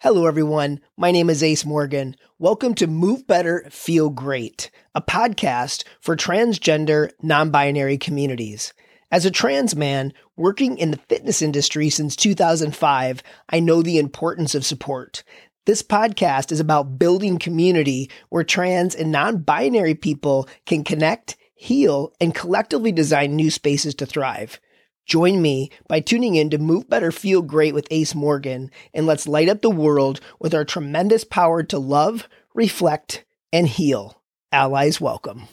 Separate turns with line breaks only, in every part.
Hello, everyone. My name is Ace Morgan. Welcome to Move Better, Feel Great, a podcast for transgender, non binary communities. As a trans man working in the fitness industry since 2005, I know the importance of support. This podcast is about building community where trans and non binary people can connect, heal, and collectively design new spaces to thrive. Join me by tuning in to Move Better Feel Great with Ace Morgan, and let's light up the world with our tremendous power to love, reflect, and heal. Allies welcome.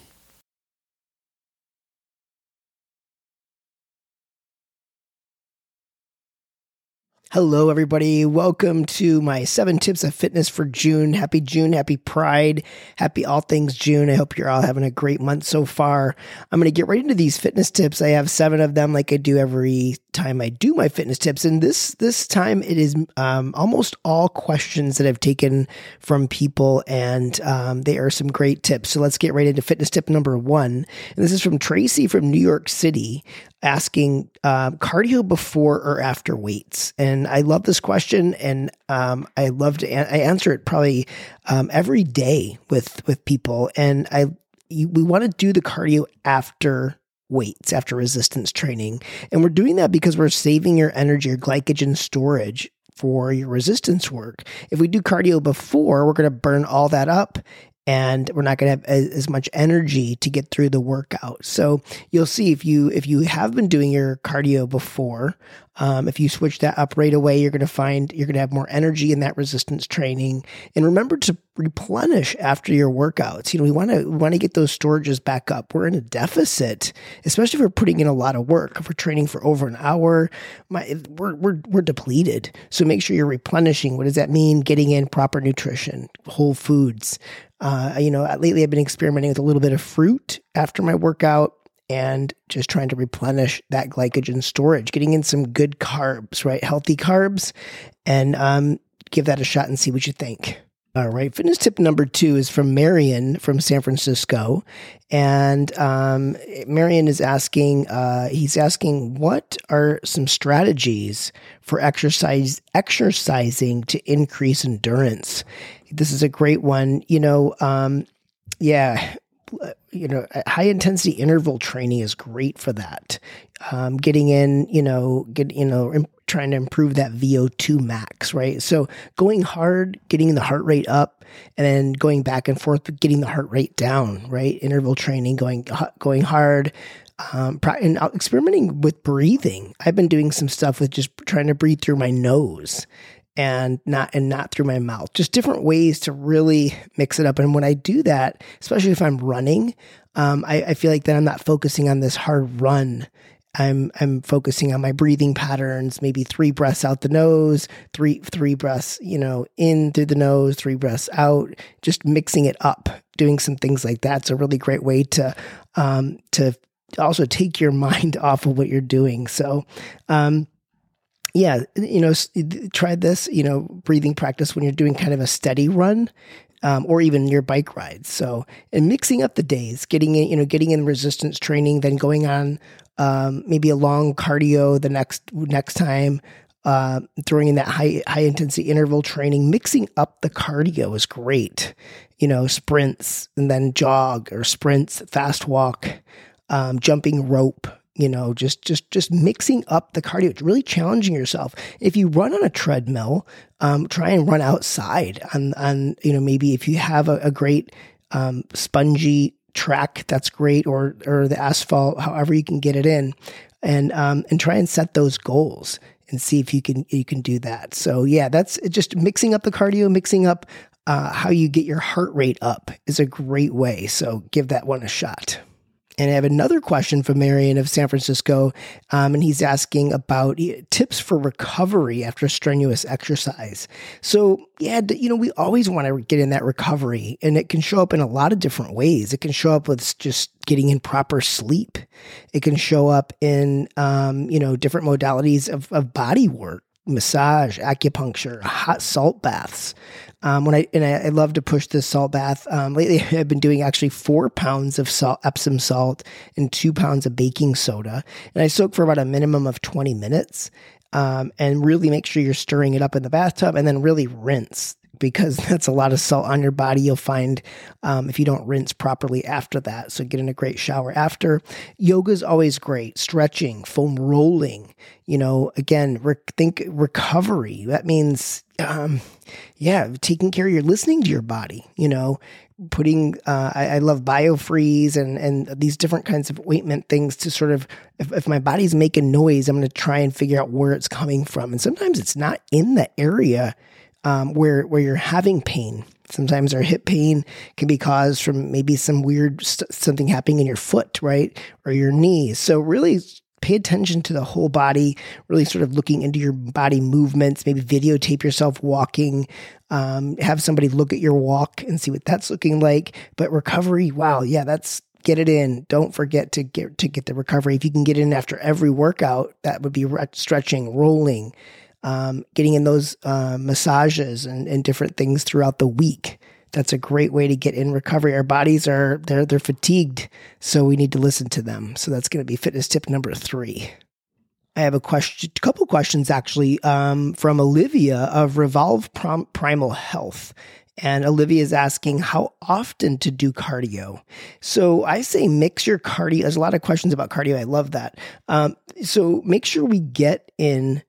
Hello, everybody. Welcome to my seven tips of fitness for June. Happy June. Happy Pride. Happy all things June. I hope you're all having a great month so far. I'm going to get right into these fitness tips. I have seven of them, like I do every time I do my fitness tips. And this this time it is um, almost all questions that I've taken from people, and um, they are some great tips. So let's get right into fitness tip number one. And this is from Tracy from New York City asking uh, cardio before or after weights? And I love this question, and um, I love to an- I answer it probably um, every day with with people. And I we want to do the cardio after weights, after resistance training, and we're doing that because we're saving your energy, your glycogen storage for your resistance work. If we do cardio before, we're going to burn all that up and we're not going to have as, much energy to get through the workout. So you'll see if you if you have been doing your cardio before, um, if you switch that up right away, you're going to find you're going to have more energy in that resistance training. And remember to replenish after your workouts. You know, we want to want to get those storages back up. We're in a deficit, especially if we're putting in a lot of work. If we're training for over an hour, my, we're we're we're depleted. So make sure you're replenishing. What does that mean? Getting in proper nutrition, whole foods. Uh, you know, lately I've been experimenting with a little bit of fruit after my workout and just trying to replenish that glycogen storage, getting in some good carbs, right? Healthy carbs, and um, give that a shot and see what you think. All right. Fitness tip number two is from Marion from San Francisco. And um, Marion is asking, uh, he's asking, what are some strategies for exercise, exercising to increase endurance? This is a great one. You know, um, yeah, you know, high intensity interval training is great for that. Um, getting in, you know, get you know, imp- trying to improve that VO2 max, right? So going hard, getting the heart rate up, and then going back and forth, getting the heart rate down, right? Interval training, going going hard. Um, and experimenting with breathing. I've been doing some stuff with just trying to breathe through my nose and not and not through my mouth. Just different ways to really mix it up. And when I do that, especially if I'm running, um, I, I feel like then I'm not focusing on this hard run. I'm I'm focusing on my breathing patterns, maybe three breaths out the nose, three three breaths, you know, in through the nose, three breaths out, just mixing it up, doing some things like that. It's a really great way to um, to also take your mind off of what you're doing. So um, yeah, you know, try this, you know, breathing practice when you're doing kind of a steady run. Um, or even your bike rides. So, and mixing up the days, getting in, you know, getting in resistance training, then going on um, maybe a long cardio the next next time, uh, throwing in that high high intensity interval training, mixing up the cardio is great. You know, sprints and then jog or sprints, fast walk, um, jumping rope you know just just just mixing up the cardio. Really challenging yourself. If you run on a treadmill um, try and run outside on on you know maybe if you have a, a great um, spongy track that's great or or the asphalt however you can get it in and um, and try and set those goals and see if you can you can do that. So yeah that's just mixing up the cardio mixing up uh, how you get your heart rate up is a great way. So give that one a shot and I have another question from Marion of San Francisco, um, and he's asking about tips for recovery after strenuous exercise. So, yeah, you know, we always want to get in that recovery, and it can show up in a lot of different ways. It can show up with just getting in proper sleep. It can show up in, um, you know, different modalities of, of body work massage, acupuncture, hot salt baths. Um, when I and I, I, love to push this salt bath. Um, lately, I've been doing actually four pounds of salt, Epsom salt and two pounds of baking soda, and I soak for about a minimum of twenty minutes. um, and really make sure you're stirring it up in the bathtub and then really rinse because that's a lot of salt on your body. You'll find um, if you don't rinse properly after that. So get in a great shower after. Yoga is always great. Stretching, foam rolling. You know, again, think recovery. That means, um, yeah, taking care of your listening to your body. You know, putting uh, I, I, love biofreeze and and these different kinds of ointment things to sort of if, if my body's making noise i'm going to try and figure out where it's coming from and sometimes it's not in the area um, where where you're having pain. Sometimes our hip pain can be caused from maybe some weird st- something happening in your foot, right, or your knee. So really pay attention to the whole body, really sort of looking into your body movements, maybe videotape yourself walking, um, have somebody look at your walk and see what that's looking like. But recovery, wow, yeah, that's get it in. Don't forget to get to get the recovery. If you can get in after every workout, that would be stretching, rolling, um, getting in those uh, massages and, and different things throughout the week. That's a great way to get in recovery. Our bodies are they're they're fatigued, so we need to listen to them. So that's going to be fitness tip number three. I have a question, a couple questions actually um, from Olivia of Revolve Primal Health. And Olivia is asking how often to do cardio. So I say mix your cardio. There's a lot of questions about cardio. I love that. Um, so make sure we get in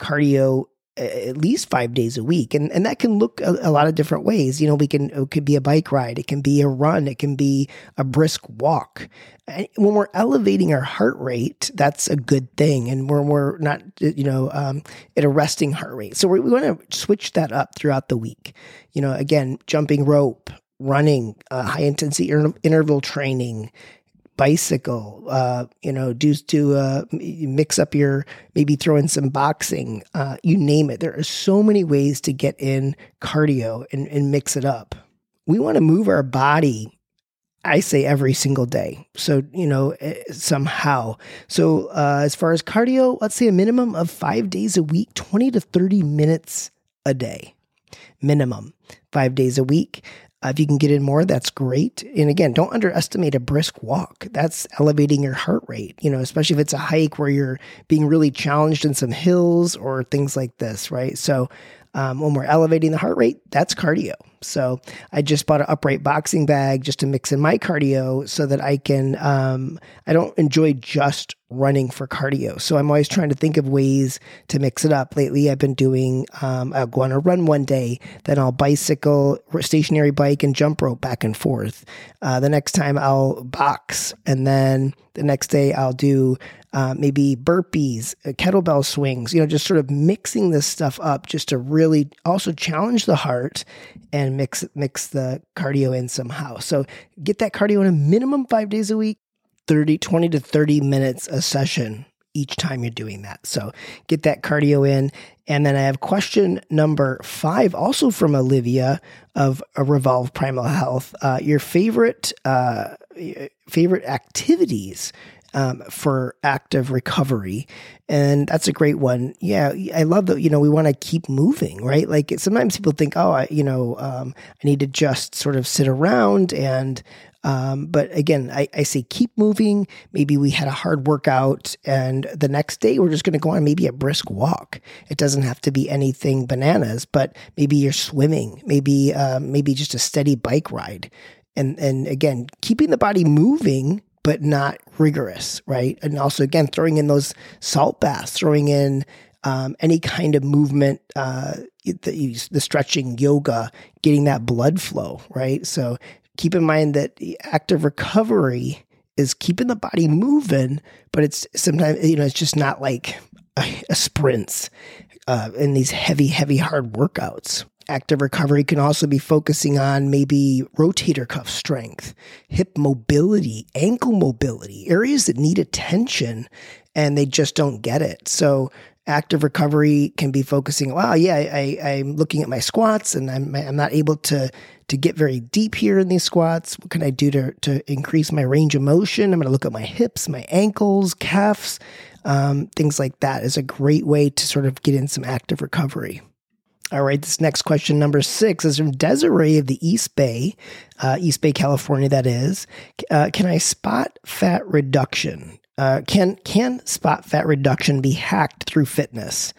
cardio at least five days a week. And, and that can look a, a, lot of different ways. You know, we can, it could be a bike ride, it can be a run, it can be a brisk walk. And when we're elevating our heart rate, that's a good thing. And when we're not, you know, um, at a resting heart rate. So we, want to switch that up throughout the week. You know, again, jumping rope, running, uh, high intensity interval training, bicycle, uh, you know, do do uh, mix up your maybe throw in some boxing, uh, you name it. There are so many ways to get in cardio and, and mix it up. We want to move our body. I say every single day. So, you know, eh, somehow. So, uh, as far as cardio, let's say a minimum of five days a week, 20 to 30 minutes a day minimum five days a week. Uh, if you can get in more, that's great. And again, don't underestimate a brisk walk. That's elevating your heart rate, you know, especially if it's a hike where you're being really challenged in some hills or things like this, right? So, um, when we're elevating the heart rate, that's cardio. So I just bought an upright boxing bag just to mix in my cardio so that I can, um, I don't enjoy just running for cardio. So I'm always trying to think of ways to mix it up. Lately, I've been doing, um, I'll go on a run one day, then I'll bicycle, stationary bike, and jump rope back and forth. Uh, the next time I'll box, and then the next day I'll do uh, maybe burpees, uh, kettlebell swings, you know, just sort of mixing this stuff up just to really also challenge the heart and mix mix the cardio in somehow. So get that cardio in a minimum five days a week, 30, 20 to 30 minutes a session each time you're doing that. So get that cardio in. And then I have question number five, also from Olivia of Revolve Primal Health. Uh, your favorite uh, favorite activities um, for active recovery. And that's a great one. Yeah, I love that, you know, we want to keep moving, right? Like sometimes people think, oh, I, you know, um, I need to just sort of sit around and, um, but again, I, I, say keep moving. Maybe we had a hard workout and the next day we're just going to go on maybe a brisk walk. It doesn't have to be anything bananas, but maybe you're swimming, maybe, uh, maybe just a steady bike ride. And, and again, keeping the body moving but not rigorous, right? And also, again, throwing in those salt baths, throwing in um, any kind of movement, uh, the, the stretching, yoga, getting that blood flow, right? So keep in mind that active recovery is keeping the body moving, but it's sometimes, you know, it's just not like a, a sprints uh, in these heavy, heavy, hard workouts. Active recovery can also be focusing on maybe rotator cuff strength, hip mobility, ankle mobility, areas that need attention and they just don't get it. So active recovery can be focusing, wow, yeah, I, am looking at my squats and I'm, I'm not able to, to get very deep here in these squats. What can I do to, to increase my range of motion? I'm going to look at my hips, my ankles, calves, um, things like that is a great way to sort of get in some active recovery. All right, this next question, number six, is from Desiree of the East Bay, uh, East Bay, California, that is. Uh, can I spot fat reduction? Uh, can can spot fat reduction be hacked through fitness?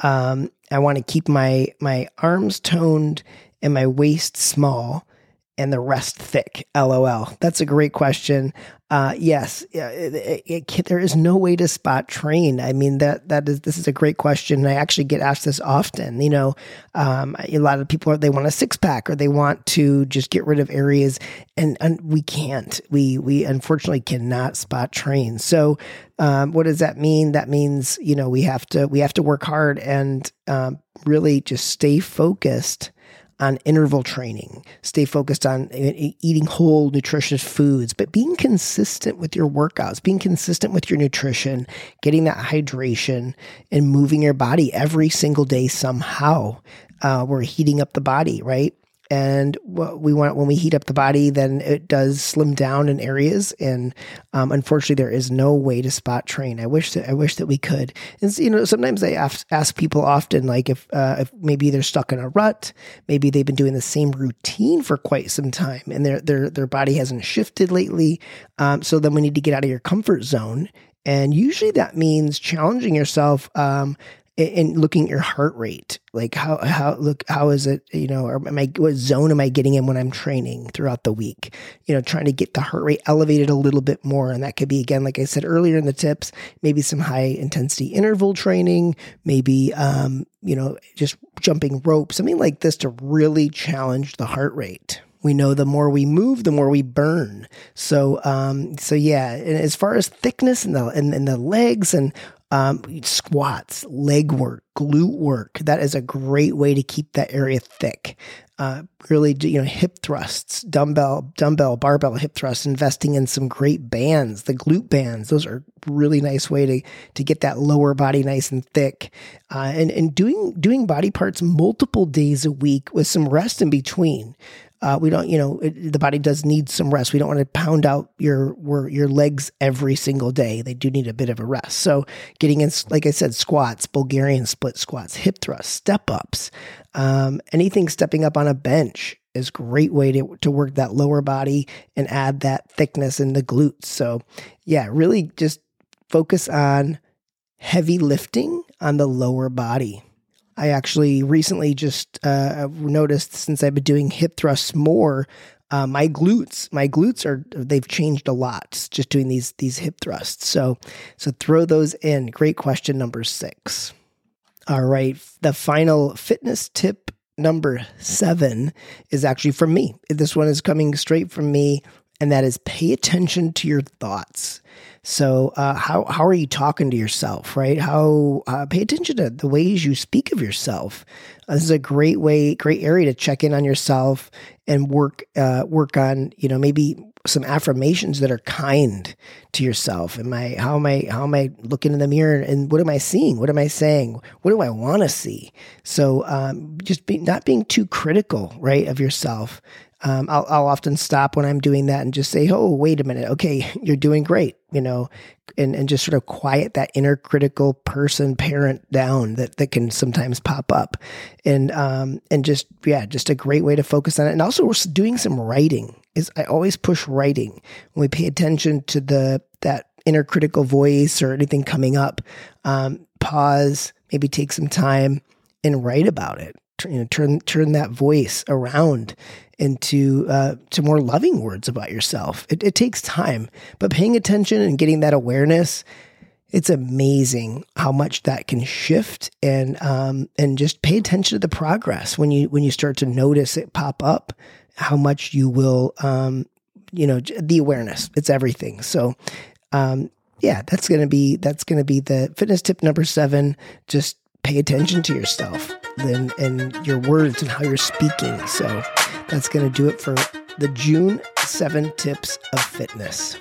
Um, I want to keep my my arms toned and my waist small and the rest thick? LOL. That's a great question. Uh, yes, it, it, it, there is no way to spot train. I mean that that is this is a great question. and I actually get asked this often. You know, um, a lot of people are, they want a six pack or they want to just get rid of areas, and, and we can't. We we unfortunately cannot spot train. So, um, what does that mean? That means you know we have to we have to work hard and um, really just stay focused on interval training, stay focused on eating whole, nutritious foods, but being consistent with your workouts, being consistent with your nutrition, getting that hydration, and moving your body every single day somehow. Uh, we're heating up the body, right? And what we want when we heat up the body then it does slim down in areas. And um, unfortunately there is no way to spot train. I wish that i wish that we could. And you know sometimes i ask, people often like if, uh, if maybe they're stuck in a rut maybe they've been doing the same routine for quite some time and their their their body hasn't shifted lately. Um, so then we need to get out of your comfort zone. And usually that means challenging yourself um, and looking at your heart rate like how how look how is it you know or am i what zone am i getting in when i'm training throughout the week you know trying to get the heart rate elevated a little bit more and that could be again like i said earlier in the tips maybe some high intensity interval training maybe um you know just jumping rope something like this to really challenge the heart rate we know the more we move, the more we burn. So, um, so yeah. And as far as thickness in the in the legs and um, squats, leg work, glute work. That is a great way to keep that area thick. Uh, really, you know, hip thrusts, dumbbell, dumbbell, barbell hip thrusts. Investing in some great bands, the glute bands. Those are really nice way to to get that lower body nice and thick. Uh, and and doing doing body parts multiple days a week with some rest in between. Uh, we don't, you know, it, the body does need some rest. We don't want to pound out your your legs every single day. They do need a bit of a rest. So, getting in, like I said, squats, Bulgarian split squats, hip thrusts, step ups, um, anything stepping up on a bench is a great way to, to work that lower body and add that thickness in the glutes. So, yeah, really just focus on heavy lifting on the lower body. I actually recently just uh, noticed since I've been doing hip thrusts more, uh, my glutes, my glutes are they've changed a lot just doing these these hip thrusts. So so throw those in. Great question number six. All right, the final fitness tip number seven is actually from me. This one is coming straight from me, and that is pay attention to your thoughts. So, uh, how how are you talking to yourself, right? How uh, pay attention to the ways you speak of yourself. Uh, this is a great way, great area to check in on yourself and work uh, work on, you know, maybe some affirmations that are kind to yourself. Am I how am I how am I looking in the mirror and what am I seeing? What am I saying? What do I want to see? So, um, just be, not being too critical, right, of yourself um, I'll, I'll often stop when I'm doing that and just say, "Oh, wait a minute. Okay, you're doing great," you know, and and just sort of quiet that inner critical person parent down that that can sometimes pop up, and um and just yeah, just a great way to focus on it. And also, we're doing some writing. Is I always push writing when we pay attention to the that inner critical voice or anything coming up. Um, pause, maybe take some time and write about it you know, turn turn that voice around into uh, to more loving words about yourself. It, it takes time, but paying attention and getting that awareness, it's amazing how much that can shift and um, and just pay attention to the progress when you when you start to notice it pop up. How much you will, um, you know, the awareness. It's everything. So, um, yeah, that's gonna be that's gonna be the fitness tip number seven. Just pay attention to yourself and, and your words and how you're speaking. So that's going to do it for the June 7 Tips of Fitness.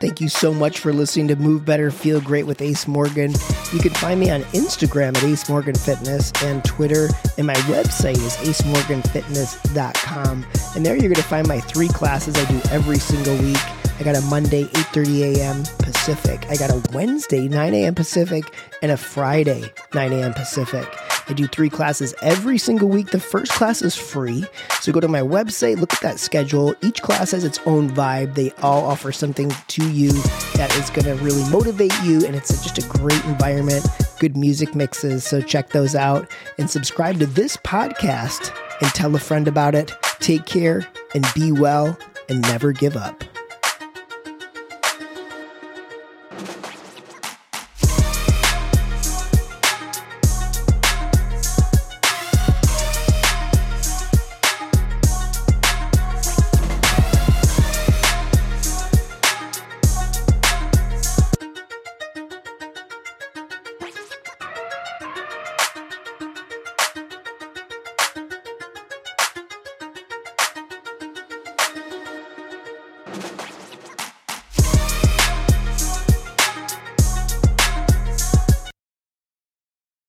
Thank you so much for listening to Move Better, Feel Great with Ace Morgan. You can find me on Instagram at Ace Morgan Fitness and Twitter, and my website is acemorganfitness.com. And there you're going to find my three classes I do every single week. I got a Monday, 8.30 a.m. Pacific. I got a Wednesday, 9 a.m. Pacific, and a Friday, 9 a.m. Pacific. I do three classes every single week. The first class is free. So go to my website, look at that schedule. Each class has its own vibe. They all offer something to you that is going to really motivate you. And it's just a great environment, good music mixes. So check those out and subscribe to this podcast and tell a friend about it. Take care and be well and never give up.